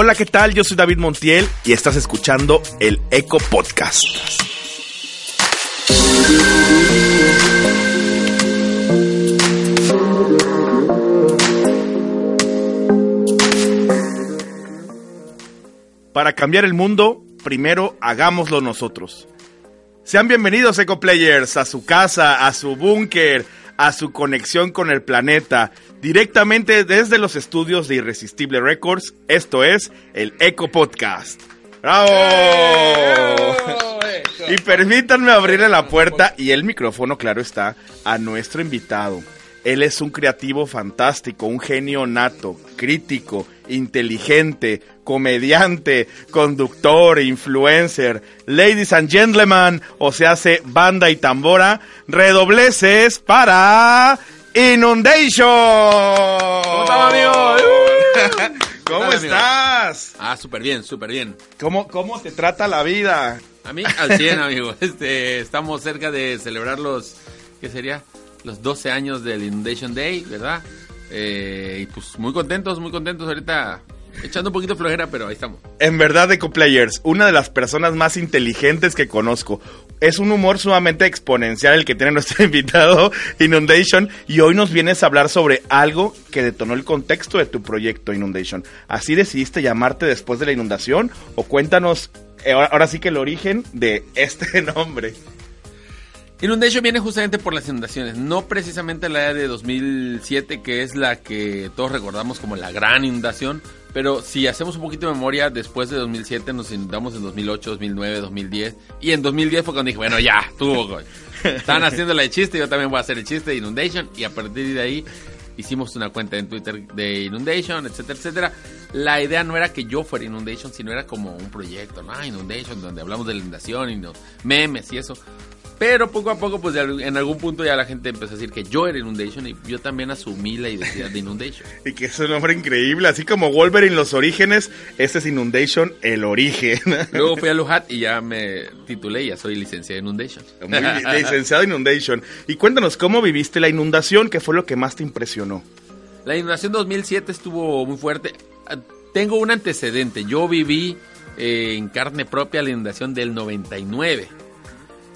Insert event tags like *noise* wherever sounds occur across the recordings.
Hola, ¿qué tal? Yo soy David Montiel y estás escuchando el Eco Podcast. Para cambiar el mundo, primero hagámoslo nosotros. Sean bienvenidos, Eco Players, a su casa, a su búnker, a su conexión con el planeta, directamente desde los estudios de Irresistible Records. Esto es el Eco Podcast. ¡Bravo! Y permítanme abrirle la puerta y el micrófono, claro está, a nuestro invitado. Él es un creativo fantástico, un genio nato, crítico, inteligente, comediante, conductor, influencer. Ladies and gentlemen, o se hace banda y tambora, redobleces para Inundation. ¿Cómo estás, amigo? *laughs* ¿Cómo estás? Ah, súper bien, súper bien. ¿Cómo, ¿Cómo te trata la vida? A mí, al 100, amigo. *laughs* Este, estamos cerca de celebrar los, ¿qué sería? Los 12 años del Inundation Day, ¿verdad? Eh, y pues muy contentos, muy contentos ahorita. Echando un poquito flojera, pero ahí estamos. En verdad, EcoPlayers, una de las personas más inteligentes que conozco. Es un humor sumamente exponencial el que tiene nuestro *laughs* invitado, Inundation, y hoy nos vienes a hablar sobre algo que detonó el contexto de tu proyecto, Inundation. ¿Así decidiste llamarte después de la inundación? O cuéntanos, eh, ahora, ahora sí que el origen de este *laughs* nombre. Inundation viene justamente por las inundaciones, no precisamente la de 2007, que es la que todos recordamos como la gran inundación, pero si hacemos un poquito de memoria, después de 2007 nos inundamos en 2008, 2009, 2010, y en 2010 fue cuando dije, bueno, ya, tú, *laughs* están haciendo la de chiste, yo también voy a hacer el chiste de Inundation, y a partir de ahí hicimos una cuenta en Twitter de Inundation, etcétera, etcétera. La idea no era que yo fuera Inundation, sino era como un proyecto, ¿no? Inundation, donde hablamos de la inundación y los memes y eso. Pero poco a poco, pues en algún punto ya la gente empezó a decir que yo era Inundation y yo también asumí la identidad de Inundation. *laughs* y que es un nombre increíble, así como Wolverine los orígenes, este es Inundation el origen. *laughs* Luego fui a Luhat y ya me titulé, ya soy licenciado en Inundation. Muy *laughs* licenciado en Inundation. Y cuéntanos, ¿cómo viviste la inundación? ¿Qué fue lo que más te impresionó? La inundación 2007 estuvo muy fuerte. Tengo un antecedente, yo viví eh, en carne propia la inundación del 99.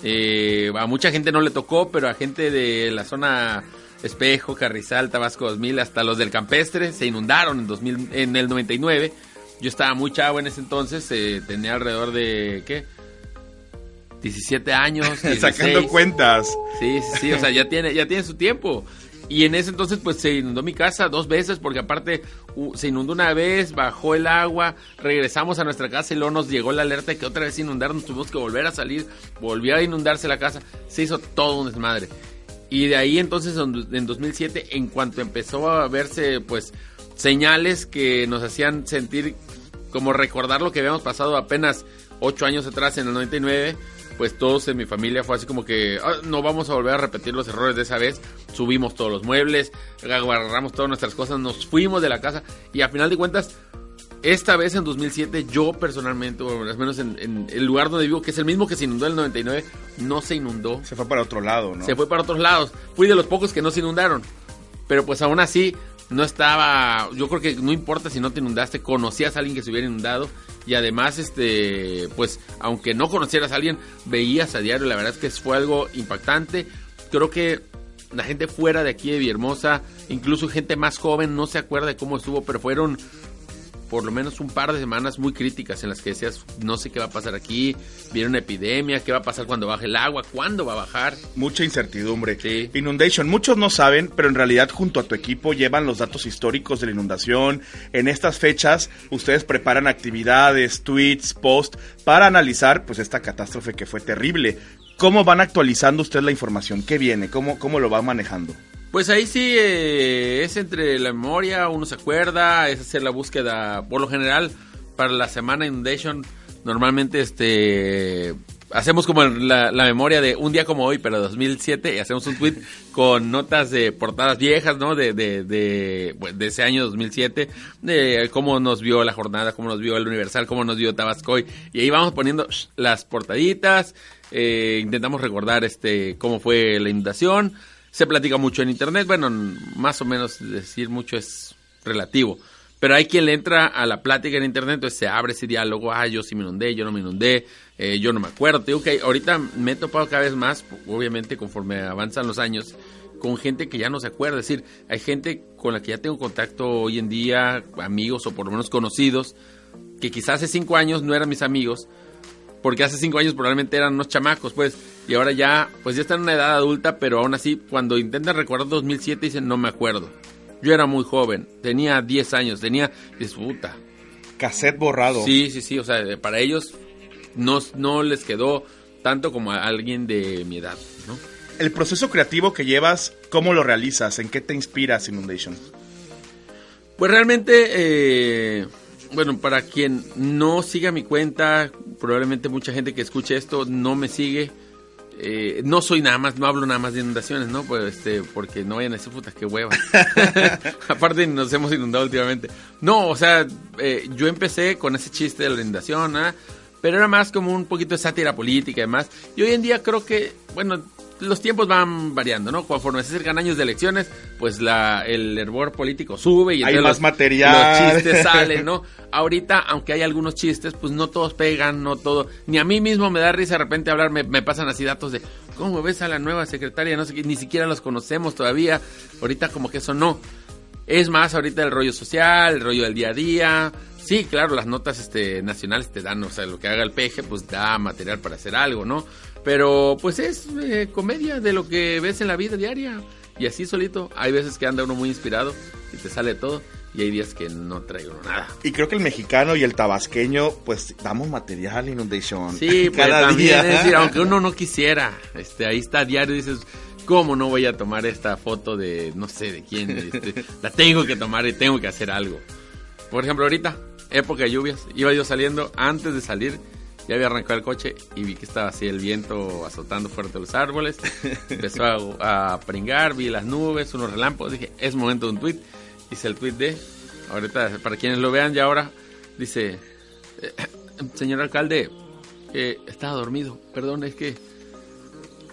Eh, a mucha gente no le tocó, pero a gente de la zona Espejo, Carrizal, Tabasco 2000, hasta los del Campestre se inundaron en, 2000, en el 99. Yo estaba muy chavo en ese entonces, eh, tenía alrededor de, ¿qué? 17 años. *laughs* Sacando cuentas. Sí, sí, sí, o sea, ya tiene, ya tiene su tiempo. Y en ese entonces pues se inundó mi casa dos veces porque aparte se inundó una vez, bajó el agua, regresamos a nuestra casa y luego nos llegó la alerta de que otra vez inundaron, nos tuvimos que volver a salir, volvió a inundarse la casa, se hizo todo un desmadre. Y de ahí entonces en 2007 en cuanto empezó a verse pues señales que nos hacían sentir como recordar lo que habíamos pasado apenas ocho años atrás en el 99 pues todos en mi familia fue así como que ah, no vamos a volver a repetir los errores de esa vez. Subimos todos los muebles, agarramos todas nuestras cosas, nos fuimos de la casa y a final de cuentas, esta vez en 2007 yo personalmente, o al menos en, el lugar donde vivo, que es el mismo que se inundó en el 99, no se inundó. Se fue para otro lado, ¿no? Se fue para otros lados. Fui de los pocos que no se inundaron. Pero pues aún así no estaba, yo creo que no importa si no te inundaste, conocías a alguien que se hubiera inundado y además este pues aunque no conocieras a alguien veías a diario la verdad es que fue algo impactante. Creo que la gente fuera de aquí de Villahermosa incluso gente más joven no se acuerda de cómo estuvo pero fueron por lo menos un par de semanas muy críticas en las que decías, no sé qué va a pasar aquí, viene una epidemia, qué va a pasar cuando baje el agua, cuándo va a bajar. Mucha incertidumbre. Inundation, muchos no saben, pero en realidad junto a tu equipo llevan los datos históricos de la inundación. En estas fechas ustedes preparan actividades, tweets, posts para analizar pues esta catástrofe que fue terrible. ¿Cómo van actualizando ustedes la información? ¿Qué viene? ¿Cómo, cómo lo van manejando? Pues ahí sí eh, es entre la memoria, uno se acuerda, es hacer la búsqueda, por lo general, para la semana Inundation, normalmente este hacemos como la, memoria de un día como hoy, pero 2007, y hacemos un tweet *laughs* con notas de portadas viejas, ¿no? De, de, de, de, ese año 2007, de cómo nos vio la jornada, cómo nos vio el Universal, cómo nos vio Tabascoy, y ahí vamos poniendo las portaditas, eh, intentamos recordar este cómo fue la inundación, se platica mucho en internet, bueno, más o menos decir mucho es relativo, Pero hay quien le entra a la plática en internet, entonces se abre ese diálogo, ah, yo sí me inundé, yo no me inundé, eh, yo no me acuerdo. Que ahorita me he topado cada vez más, obviamente conforme avanzan los años, con gente que ya no se acuerda. Es decir, hay gente con la que ya tengo contacto hoy en día, amigos o por lo menos conocidos, que quizás hace cinco años no eran mis amigos, porque hace cinco años probablemente eran unos chamacos, pues, y ahora ya, pues ya están en una edad adulta, pero aún así, cuando intentan recordar 2007, dicen, no me acuerdo. Yo era muy joven, tenía 10 años, tenía, disputa. Cassette borrado. Sí, sí, sí, o sea, para ellos no, no les quedó tanto como a alguien de mi edad, ¿no? El proceso creativo que llevas, ¿cómo lo realizas? ¿En qué te inspiras, Inundation? Pues realmente, eh, bueno, para quien no siga mi cuenta, probablemente mucha gente que escuche esto no me sigue. Eh, no soy nada más, no hablo nada más de inundaciones, ¿no? Pues este, porque no vayan a decir puta, qué hueva. *laughs* Aparte nos hemos inundado últimamente. No, o sea, eh, yo empecé con ese chiste de la inundación, ¿ah? pero era más como un poquito de sátira política y demás. Y hoy en día creo que, bueno, los tiempos van variando, ¿no? Conforme se acercan años de elecciones, pues la, el hervor político sube y hay más los, material. Los chistes *laughs* salen, ¿no? Ahorita, aunque hay algunos chistes, pues no todos pegan, no todo. Ni a mí mismo me da risa de repente hablar, me, me pasan así datos de cómo ves a la nueva secretaria, no sé qué, ni siquiera los conocemos todavía. Ahorita como que eso no. Es más ahorita el rollo social, el rollo del día a día. Sí, claro, las notas este, nacionales te dan, o sea, lo que haga el peje, pues da material para hacer algo, ¿no? Pero pues es eh, comedia de lo que ves en la vida diaria. Y así solito, hay veces que anda uno muy inspirado y te sale todo. Y hay días que no traigo nada. Y creo que el mexicano y el tabasqueño, pues damos material Inundation. Sí, *laughs* pues Cada también, día. es decir, aunque uno no quisiera, este, ahí está diario dices, ¿cómo no voy a tomar esta foto de no sé de quién? Este, la tengo que tomar y tengo que hacer algo. Por ejemplo, ahorita, época de lluvias, iba yo saliendo, antes de salir, ya había arrancado el coche y vi que estaba así el viento azotando fuerte los árboles. *laughs* Empezó a, a, pringar, vi las nubes, unos relámpagos. Dije, es momento de un tweet. Hice el tweet de, ahorita, para quienes lo vean ya ahora, dice, eh, *clears throat* señor alcalde, eh, estaba dormido. Perdón, es que,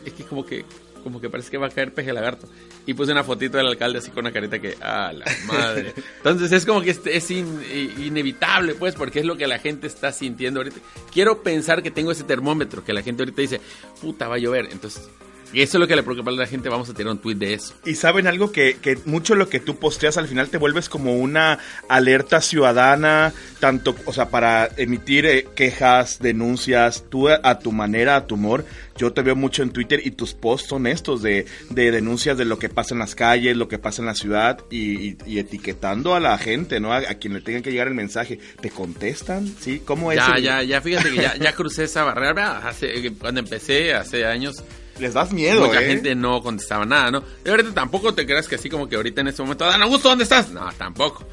es que como que, como que parece que va a caer peje lagarto. Y puse una fotito del alcalde así con una carita que, ah, la madre. *laughs* Entonces es como que es, es in, inevitable, pues, porque es lo que la gente está sintiendo ahorita. Quiero pensar que tengo ese termómetro, que la gente ahorita dice, puta, va a llover. Entonces, y eso es lo que le preocupa a la gente, vamos a tirar un tweet de eso. Y saben algo que, que mucho lo que tú posteas al final te vuelves como una alerta ciudadana, tanto, o sea, para emitir eh, quejas, denuncias, tú a, a, tu manera, a tu humor. Yo te veo mucho en Twitter y tus posts son estos de, de denuncias de lo que pasa en las calles, lo que pasa en la ciudad y, y, y etiquetando a la gente, ¿no? A, a, quien le tenga que llegar el mensaje. ¿Te contestan? ¿Sí? ¿Cómo es? Ya, el... ya, *laughs* ya, fíjate que ya, ya crucé esa barrera. Hace, cuando empecé, hace años, les das miedo. Mucha ¿eh? gente no contestaba nada, ¿no? Y ahorita tampoco te creas que así como que ahorita en este momento, Dan Augusto, ¿dónde estás? No, tampoco.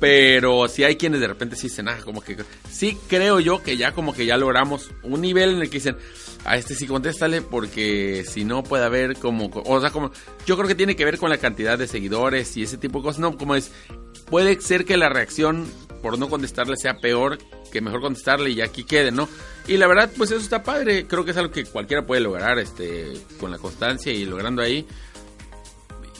Pero sí hay quienes de repente sí dicen, ah, como que. Sí creo yo que ya como que ya logramos un nivel en el que dicen, a este sí contéstale, porque si no puede haber como. O sea, como. Yo creo que tiene que ver con la cantidad de seguidores y ese tipo de cosas. No, como es. Puede ser que la reacción por no contestarle sea peor que mejor contestarle y aquí quede, ¿no? Y la verdad, pues eso está padre. Creo que es algo que cualquiera puede lograr este, con la constancia y logrando ahí.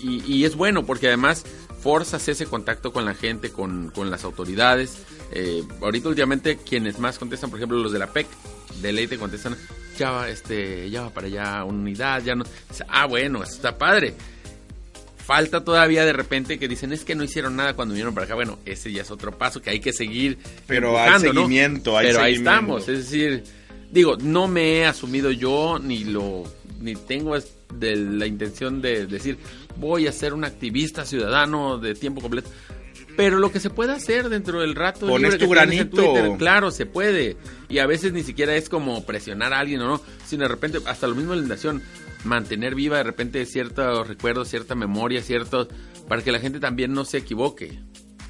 Y, es bueno porque además forzas ese contacto con la gente, con, con las autoridades. Eh, ahorita últimamente quienes más contestan, por ejemplo los de la PEC, de ley te contestan, ya va, este, ya va para allá, unidad, ya no. Ah, bueno, eso está padre falta todavía de repente que dicen es que no hicieron nada cuando vinieron para acá. Bueno, ese ya es otro paso que hay que seguir. Pero hay seguimiento, ¿no? hay Pero seguimiento. ahí estamos, es decir, digo, no me he asumido yo ni lo ni tengo de la intención de decir voy a ser un activista ciudadano de tiempo completo. Pero lo que se puede hacer dentro del rato Pones libre tu que granito. En Twitter, claro, se puede. Y a veces ni siquiera es como presionar a alguien o no, sino de repente hasta lo mismo en la invitación mantener viva de repente ciertos recuerdos, cierta memoria, ciertos para que la gente también no se equivoque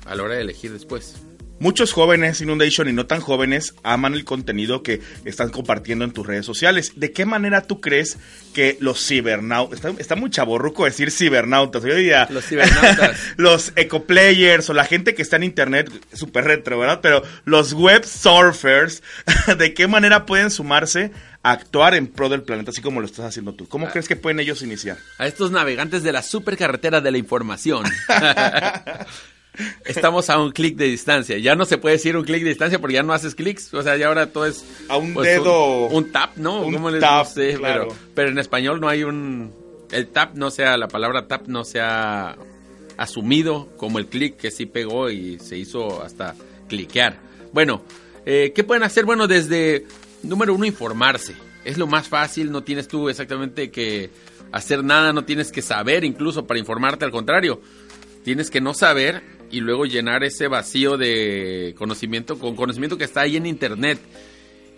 a la hora de elegir después. Muchos jóvenes Inundation y no tan jóvenes aman el contenido que están compartiendo en tus redes sociales. ¿De qué manera tú crees que los cibernautas, está, está muy chaborruco decir cibernautas, yo diría los cibernautas, *laughs* los ecoplayers o la gente que está en internet, súper retro, ¿verdad? Pero los web surfers, *laughs* ¿de qué manera pueden sumarse a actuar en pro del planeta, así como lo estás haciendo tú? ¿Cómo ah. crees que pueden ellos iniciar? A estos navegantes de la supercarretera de la información. *laughs* estamos a un clic de distancia. Ya no se puede decir un clic de distancia porque ya no haces clics. O sea, ya ahora todo es... A un pues, dedo... Un, tap, ¿no? Un tap, pero, pero en español no hay un... El tap no sea, la palabra tap no sea asumido como el clic que sí pegó y se hizo hasta cliquear. Bueno, eh, ¿qué pueden hacer? Bueno, desde número uno, informarse. Es lo más fácil, no tienes tú exactamente que hacer nada, no tienes que saber incluso para informarte, al contrario, tienes que no saber y luego llenar ese vacío de conocimiento con conocimiento que está ahí en internet.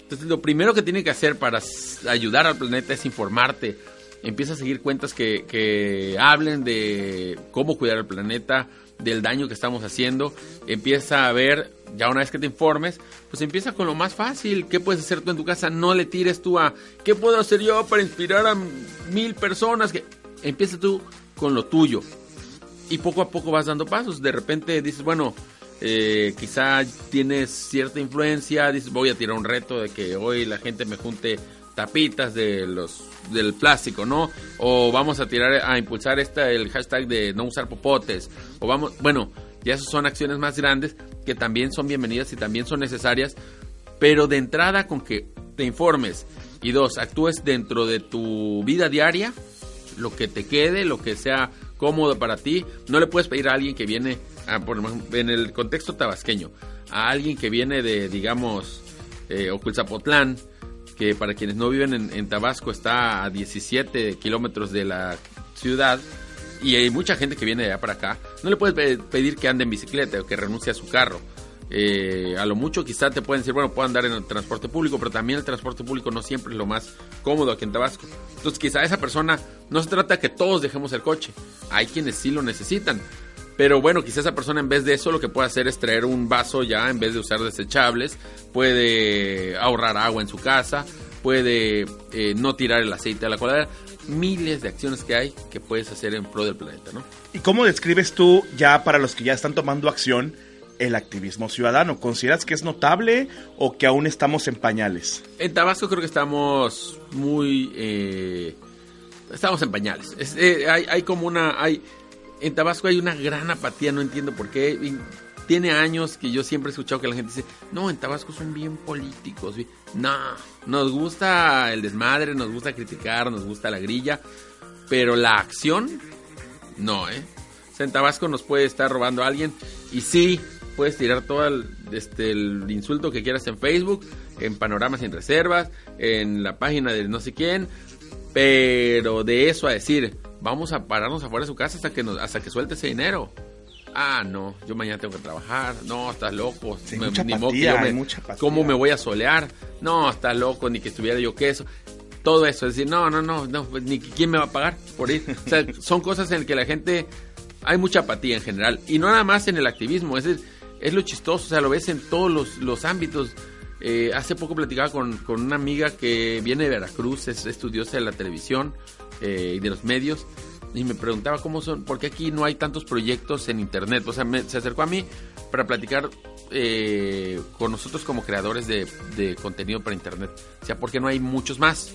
Entonces, lo primero que tienes que hacer para ayudar al planeta es informarte. Empieza a seguir cuentas que, que hablen de cómo cuidar el planeta, del daño que estamos haciendo. Empieza a ver, ya una vez que te informes, pues empieza con lo más fácil. ¿Qué puedes hacer tú en tu casa? No le tires tú a, ¿qué puedo hacer yo para inspirar a mil personas? Que empieza tú con lo tuyo. Y poco a poco vas dando pasos. De repente dices, bueno, eh, quizá tienes cierta influencia, dices, voy a tirar un reto de que hoy la gente me junte tapitas de los del plástico, ¿no? O vamos a tirar a impulsar esta el hashtag de no usar popotes o vamos, bueno, ya esas son acciones más grandes que también son bienvenidas y también son necesarias, pero de entrada con que te informes y dos, actúes dentro de tu vida diaria, lo que te quede, lo que sea cómodo para ti, no le puedes pedir a alguien que viene a, por, en el contexto tabasqueño, a alguien que viene de digamos eh, Oculzapotlán, que para quienes no viven en, Tabasco está a 17 kilómetros de la ciudad y hay mucha gente que viene de allá para acá, no le puedes pedir que ande en bicicleta o que renuncie a su carro. Eh, a lo mucho quizá te pueden decir, bueno, puedo andar en el transporte público, pero también el transporte público no siempre es lo más cómodo aquí en Tabasco. Entonces quizá esa persona no se trata que todos dejemos el coche, hay quienes sí lo necesitan. Pero bueno, quizá esa persona en vez de eso lo que puede hacer es traer un vaso ya en vez de usar desechables. Puede ahorrar agua en su casa. Puede eh, no tirar el aceite a la coladera. Miles de acciones que hay que puedes hacer en pro del planeta, ¿no? ¿Y cómo describes tú ya para los que ya están tomando acción el activismo ciudadano? ¿Consideras que es notable o que aún estamos en pañales? En Tabasco creo que estamos muy... Eh, estamos en pañales. Eh, hay, hay, como una... Hay, en Tabasco hay una gran apatía, no entiendo por qué. tiene años que yo siempre he escuchado que la gente dice, no, en Tabasco son bien políticos. No, nos gusta el desmadre, nos gusta criticar, nos gusta la grilla, pero la acción, no, ¿eh? O sea, en Tabasco nos puede estar robando a alguien y sí, puedes tirar todo el, este, el insulto que quieras en Facebook, en Panoramas sin Reservas, en la página de no sé quién, pero de eso a decir, vamos a pararnos afuera de su casa hasta que nos, hasta que suelte ese dinero. Ah, no, yo mañana tengo que trabajar. No, estás loco. mucha apatía, mucha ¿Cómo me voy a solear? No, estás loco, ni que estuviera yo queso. Todo eso, es decir, no, no, no, no, pues, ni quién me va a pagar por ir. O sea, *laughs* son cosas en las que la gente hay mucha apatía en general y no nada más en el activismo, es es lo chistoso, o sea, lo ves en todos los, los ámbitos. Eh, hace poco platicaba con, con, una amiga que viene de Veracruz, es estudiosa de la televisión eh, y de los medios, y me preguntaba cómo son, porque aquí no hay tantos proyectos en internet. O sea, se acercó a mí para platicar eh, con nosotros como creadores de, de, contenido para internet. O sea, ¿por qué no hay muchos más?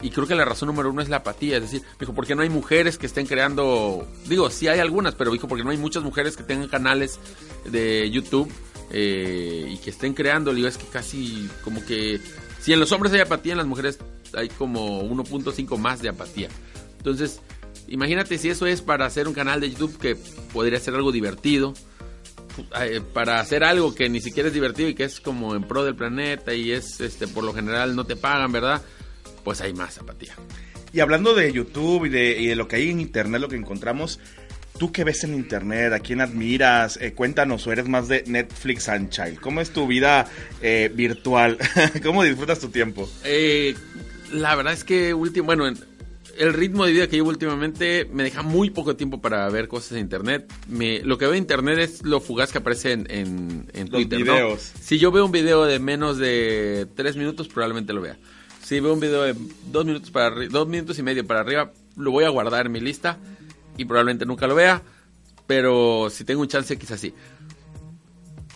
Y creo que la razón número uno es la apatía. Es decir, dijo, ¿por qué no hay mujeres que estén creando? Digo, sí hay algunas, pero dijo, porque no hay muchas mujeres que tengan canales de YouTube eh, y que estén creando, digo, es que casi como que si en los hombres hay apatía, en las mujeres hay como 1.5 más de apatía. Entonces, imagínate si eso es para hacer un canal de YouTube que podría ser algo divertido, eh, para hacer algo que ni siquiera es divertido y que es como en pro del planeta y es, este, por lo general no te pagan, ¿verdad? Pues hay más apatía. Y hablando de YouTube y de, y de lo que hay en Internet, lo que encontramos, ¿Tú qué ves en internet? ¿A quién admiras? Eh, cuéntanos, o eres más de Netflix and Child. ¿Cómo es tu vida eh, virtual? *laughs* ¿Cómo disfrutas tu tiempo? Eh, la verdad es que, último, bueno, el ritmo de vida que llevo últimamente me deja muy poco tiempo para ver cosas en internet. Me, lo que veo en internet es lo fugaz que aparece en, en, Twitter. videos. Si yo veo un video de menos de tres minutos, probablemente lo vea. Si veo un video de dos minutos, para, dos minutos y medio para arriba, lo voy a guardar en mi lista y probablemente nunca lo vea, pero si tengo un chance quizás sí.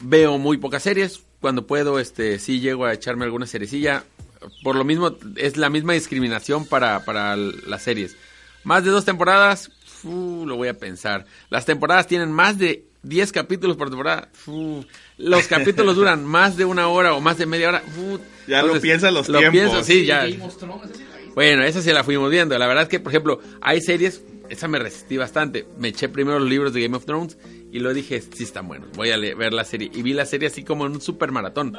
Veo muy pocas series, cuando puedo este sí llego a echarme alguna seriecilla. Por lo mismo es la misma discriminación para, para las series. Más de dos temporadas, lo voy a pensar. Las temporadas tienen más de 10 capítulos por temporada. Fu, los capítulos duran *laughs* más de una hora o más de media hora. Ya lo piensas los lo tiempos. pienso, sí, ya. Sí. Bueno, esa sí la fuimos viendo. La verdad es que, por ejemplo, hay series, esa me resistí bastante. Me eché primero los libros de Game of Thrones y luego dije, sí están buenos, voy a ver la serie. Y vi la serie así como en un super maratón.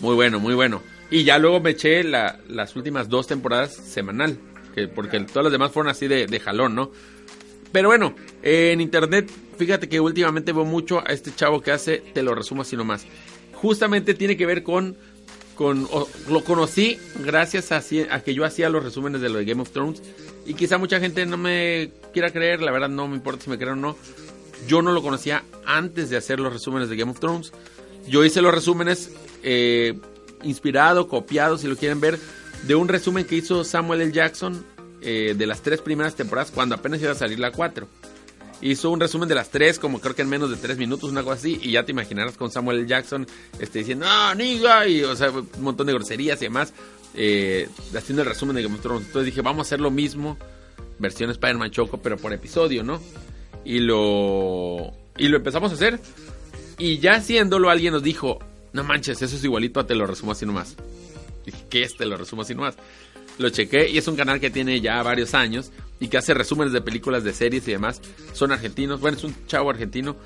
Muy bueno, muy bueno. Y ya luego me eché la- las últimas dos temporadas semanal, que, porque todas las demás fueron así de, de jalón, ¿no? Pero bueno, eh, en internet, fíjate que últimamente veo mucho a este chavo que hace, te lo resumo así nomás. Justamente tiene que ver con, con o- lo conocí gracias a, a que yo hacía los resúmenes de lo de Game of Thrones. Y quizá mucha gente no me quiera creer, la verdad no me importa si me creen o no. Yo no lo conocía antes de hacer los resúmenes de Game of Thrones. Yo hice los resúmenes eh, inspirado, copiado, si lo quieren ver, de un resumen que hizo Samuel L. Jackson eh, de las tres primeras temporadas cuando apenas iba a salir la 4. Hizo un resumen de las tres, como creo que en menos de tres minutos, una cosa así, y ya te imaginarás con Samuel. Jackson este, diciendo, ah, niga, y o sea, un montón de groserías y demás, eh, haciendo el resumen de Game of. Entonces dije, vamos a hacer lo mismo, versión Spider-Man Choco, pero por episodio, ¿no? Y lo, y lo empezamos a hacer, y ya haciéndolo, alguien nos dijo, no manches, eso es igualito Te lo resumo así nomás. Dije, ¿qué es Te lo resumo así nomás? Lo chequé y es un canal que tiene ya varios años y que hace resúmenes de películas, de series y demás. Son argentinos, bueno, es un chavo argentino.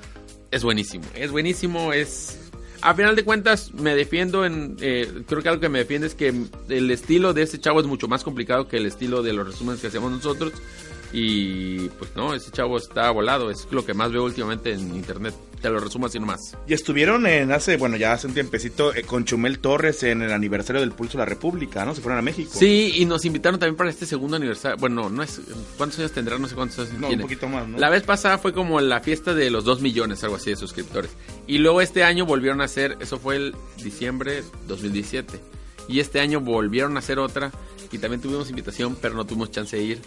Es buenísimo, es buenísimo, es... A final de cuentas, me defiendo en... eh, creo que algo que me defiende es que el estilo de este chavo es mucho más complicado que el estilo de los resúmenes que hacemos nosotros. Y pues no, ese chavo está volado, es lo que más veo últimamente en internet. Te lo resumo así nomás. Y estuvieron en hace, bueno, ya hace un tiempecito eh, con Chumel Torres en el aniversario del Pulso de la República, ¿no? Se fueron a México. Sí, y nos invitaron también para este segundo aniversario. Bueno, no es. ¿Cuántos años tendrá? No sé cuántos años No, un poquito más, ¿no? La vez pasada fue como la fiesta de los 2 millones, algo así, de suscriptores. Y luego este año volvieron a hacer, eso fue el diciembre 2017. Y este año volvieron a hacer otra. Y también tuvimos invitación, pero no tuvimos chance de ir.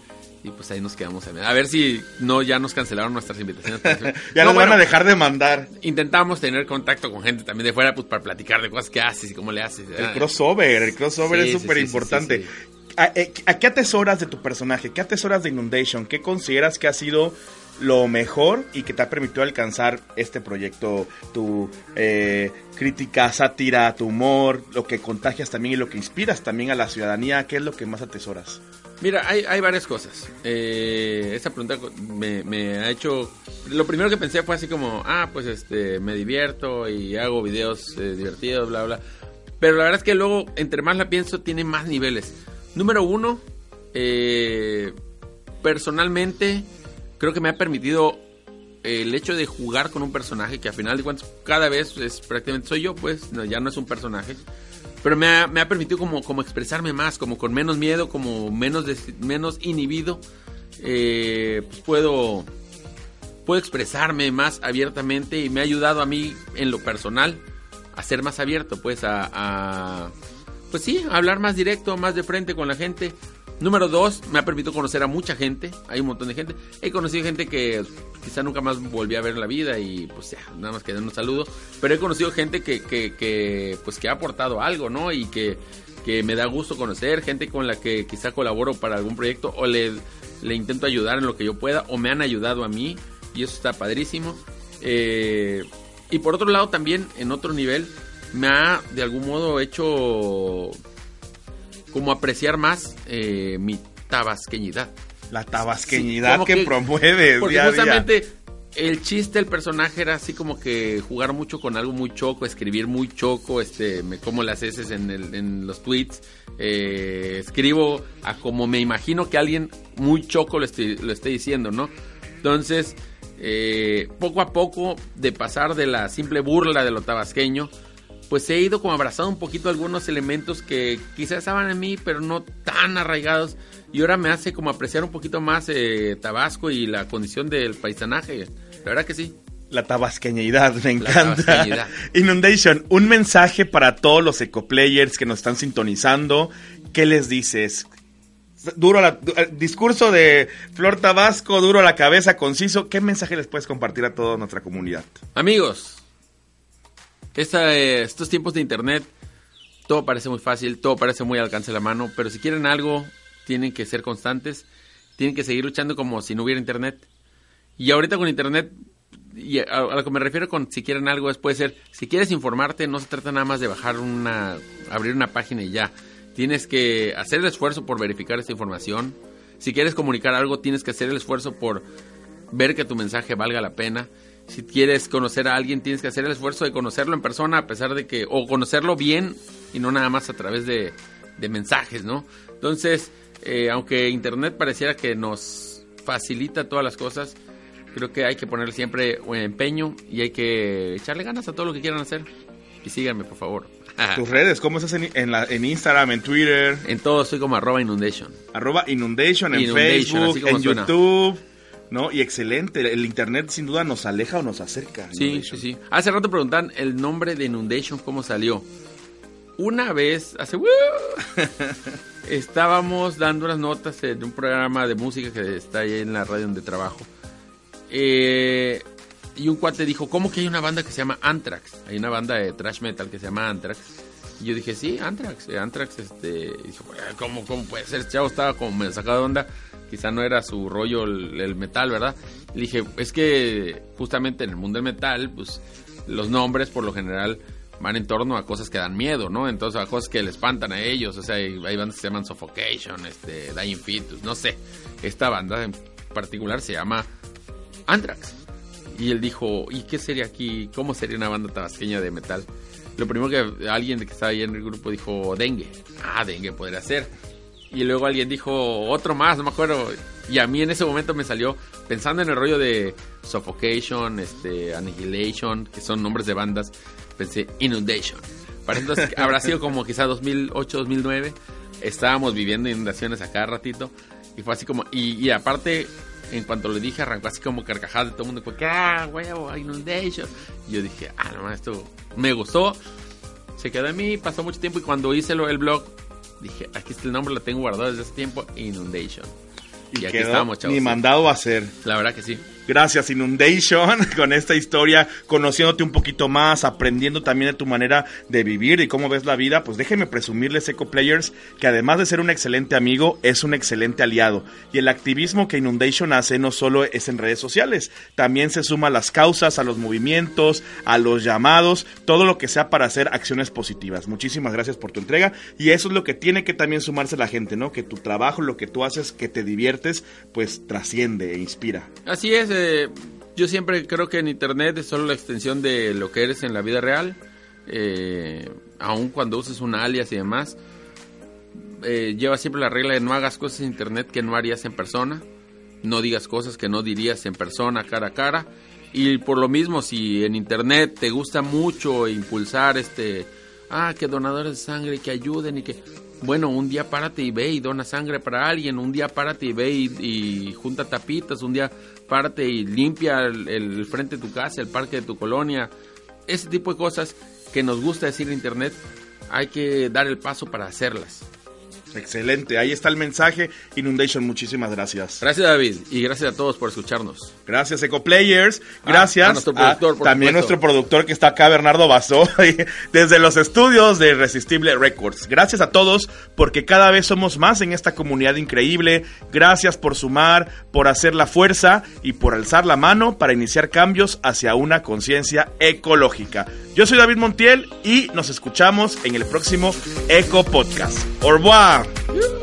Y pues ahí nos quedamos. A ver si no ya nos cancelaron nuestras invitaciones. *laughs* ya No, nos van a dejar de mandar. Intentamos tener contacto con gente también de fuera, pues para platicar de cosas que haces y cómo le haces. El Ah, crossover, el crossover Sí, es súper sí, sí, importante. ¿A, eh, ¿A qué atesoras de tu personaje? ¿Qué atesoras de Inundation? ¿Qué consideras que ha sido lo mejor y que te ha permitido alcanzar este proyecto? Tu eh, crítica, sátira, tu humor, lo que contagias también y lo que inspiras también a la ciudadanía. ¿Qué es lo que más atesoras? Mira, hay, hay varias cosas. Eh, esa pregunta me, ha hecho... Lo primero que pensé fue así como, ah, pues este, me divierto y hago videos eh, divertidos, bla, bla. Pero la verdad es que luego, entre más la pienso, tiene más niveles. Número uno, eh, personalmente, creo que me ha permitido el hecho de jugar con un personaje que a final de cuentas cada vez es prácticamente soy yo, pues ya no es un personaje. Pero me ha, me ha permitido como, como expresarme más, como con menos miedo, como menos, menos inhibido. Eh, pues puedo, puedo expresarme más abiertamente y me ha ayudado a mí en lo personal a ser más abierto, pues a, a- pues sí, a hablar más directo, más de frente con la gente. Número dos, me ha permitido conocer a mucha gente. Hay un montón de gente. He conocido gente que quizá nunca más volví a ver en la vida y pues ya, nada más que den un saludo. Pero he conocido gente que, que, que, pues que ha aportado algo, ¿no? Y que, que me da gusto conocer. Gente con la que quizá colaboro para algún proyecto o le, le intento ayudar en lo que yo pueda o me han ayudado a mí. Y eso está padrísimo. Eh, y por otro lado también, en otro nivel, me ha de algún modo hecho como apreciar más eh, mi tabasqueñidad. La tabasqueñidad Sí, que, que- promueves Porque día a día. justamente el chiste del personaje era así como que jugar mucho con algo muy choco, escribir muy choco, este, me como las heces en, el- en los tweets, eh, escribo a como me imagino que alguien muy choco lo esté, lo esté diciendo, ¿no? Entonces, eh, poco a poco, de pasar de la simple burla de lo tabasqueño, pues he ido como abrazando un poquito algunos elementos que quizás estaban en mí, pero no tan arraigados. Y ahora me hace como apreciar un poquito más eh, Tabasco y la condición del paisanaje. La verdad que sí. La tabasqueñidad, me La encanta. tabasqueñidad. *laughs* Inundation, un mensaje para todos los ecoplayers que nos están sintonizando. ¿Qué les dices? Duro la, discurso de Flor Tabasco, duro a la cabeza, conciso. ¿Qué mensaje les puedes compartir a toda nuestra comunidad? Amigos, esta, eh, estos tiempos de internet, todo parece muy fácil, todo parece muy al alcance de la mano, pero si quieren algo, tienen que ser constantes, tienen que seguir luchando como si no hubiera internet. Y ahorita con internet, a, a lo que me refiero con si quieren algo es puede ser, si quieres informarte, no se trata nada más de bajar una, abrir una página y ya. Tienes que hacer el esfuerzo por verificar esta información. Si quieres comunicar algo, tienes que hacer el esfuerzo por ver que tu mensaje valga la pena. Si quieres conocer a alguien, tienes que hacer el esfuerzo de conocerlo en persona, a pesar de que, o conocerlo bien y no nada más a través de, de mensajes, ¿no? Entonces, eh, aunque Internet pareciera que nos facilita todas las cosas, creo que hay que ponerle siempre un empeño y hay que echarle ganas a todo lo que quieran hacer. Y síganme, por favor. *laughs* Tus redes, ¿cómo estás en, en, la, en Instagram, en Twitter? En todo soy como arroba inundation. Arroba inundation en Inundation, Facebook, en suena. YouTube. ¿No? Y excelente. El internet sin duda nos aleja o nos acerca. Sí, Inundation. sí, sí. Hace rato preguntan el nombre de Inundation, ¿cómo salió? Una vez, hace... *laughs* estábamos dando unas notas en un programa de música que está ahí en la radio donde trabajo. Eh, y un cuate dijo, ¿cómo que hay una banda que se llama Anthrax? Hay una banda de thrash metal que se llama Anthrax. Y yo dije, sí, Anthrax. eh, Anthrax, este... y dijo, "Eh, ¿cómo, ¿cómo puede ser? Este chavo estaba como medio sacado de onda. Quizá no era su rollo el, metal, ¿verdad? Le dije, es que justamente en el mundo del metal, pues los nombres por lo general van en torno a cosas que dan miedo, ¿no? Entonces a cosas que le espantan a ellos. O sea, hay, hay bandas que se llaman Suffocation, este, Dying Fetus, no sé. Esta banda en particular se llama Anthrax. Y él dijo, ¿y qué sería aquí? ¿Cómo sería una banda tabasqueña de metal? Lo primero que alguien que estaba ahí en el grupo dijo, dengue. Ah, dengue podría ser. Y luego alguien dijo, otro más, no me acuerdo. Y a mí en ese momento me salió, pensando en el rollo de Suffocation, este, Annihilation, que son nombres de bandas, pensé Inundation. Para entonces *laughs* habrá sido como quizá 2008, 2009. Estábamos viviendo inundaciones a cada ratito. Y fue así como, y, y aparte, en cuanto le dije, arrancó así como carcajadas de todo el mundo. Como ah, huevo, Inundation. Y yo dije, ah, no, esto me gustó. Se quedó en mí, pasó mucho tiempo. Y cuando hice lo, el blog, dije, aquí está el nombre, lo tengo guardado desde hace tiempo: Inundation. Y, Y aquí estamos, chavos. Ni mandado a hacer. La verdad que sí. Gracias Inundation *laughs* con esta historia, conociéndote un poquito más, aprendiendo también de tu manera de vivir y cómo ves la vida. Pues déjenme presumirles Eco Players que además de ser un excelente amigo, es un excelente aliado. Y el activismo que Inundation hace no solo es en redes sociales, también se suma a las causas, a los movimientos, a los llamados, todo lo que sea para hacer acciones positivas. Muchísimas gracias por tu entrega y eso es lo que tiene que también sumarse la gente, ¿no? Que tu trabajo, lo que tú haces, que te diviertes, pues trasciende e inspira. Así es, yo siempre creo que en Internet es solo la extensión de lo que eres en la vida real, eh, aun cuando uses un alias y demás. Eh, lleva siempre la regla de no hagas cosas en Internet que no harías en persona, no digas cosas que no dirías en persona, cara a cara. Y por lo mismo, si en Internet te gusta mucho impulsar este, ah, que donadores de sangre, que ayuden y que... Bueno, un día párate y ve y dona sangre para alguien, un día párate y ve y junta tapitas, un día párate y limpia el, el frente de tu casa, el parque de tu colonia. Ese tipo de cosas que nos gusta decir internet, hay que dar el paso para hacerlas. Excelente, ahí está el mensaje. Inundation, muchísimas gracias. Gracias David y gracias a todos por escucharnos. Gracias Eco Players, Ah, gracias a nuestro productor, por también supuesto. nuestro productor que está acá, Bernardo Basó, *laughs* desde los estudios de Irresistible Records. Gracias a todos porque cada vez somos más en esta comunidad increíble. Gracias por sumar, por hacer la fuerza y por alzar la mano para iniciar cambios hacia una conciencia ecológica. Yo soy David Montiel y nos escuchamos en el próximo Eco Podcast. Au revoir. Yeah.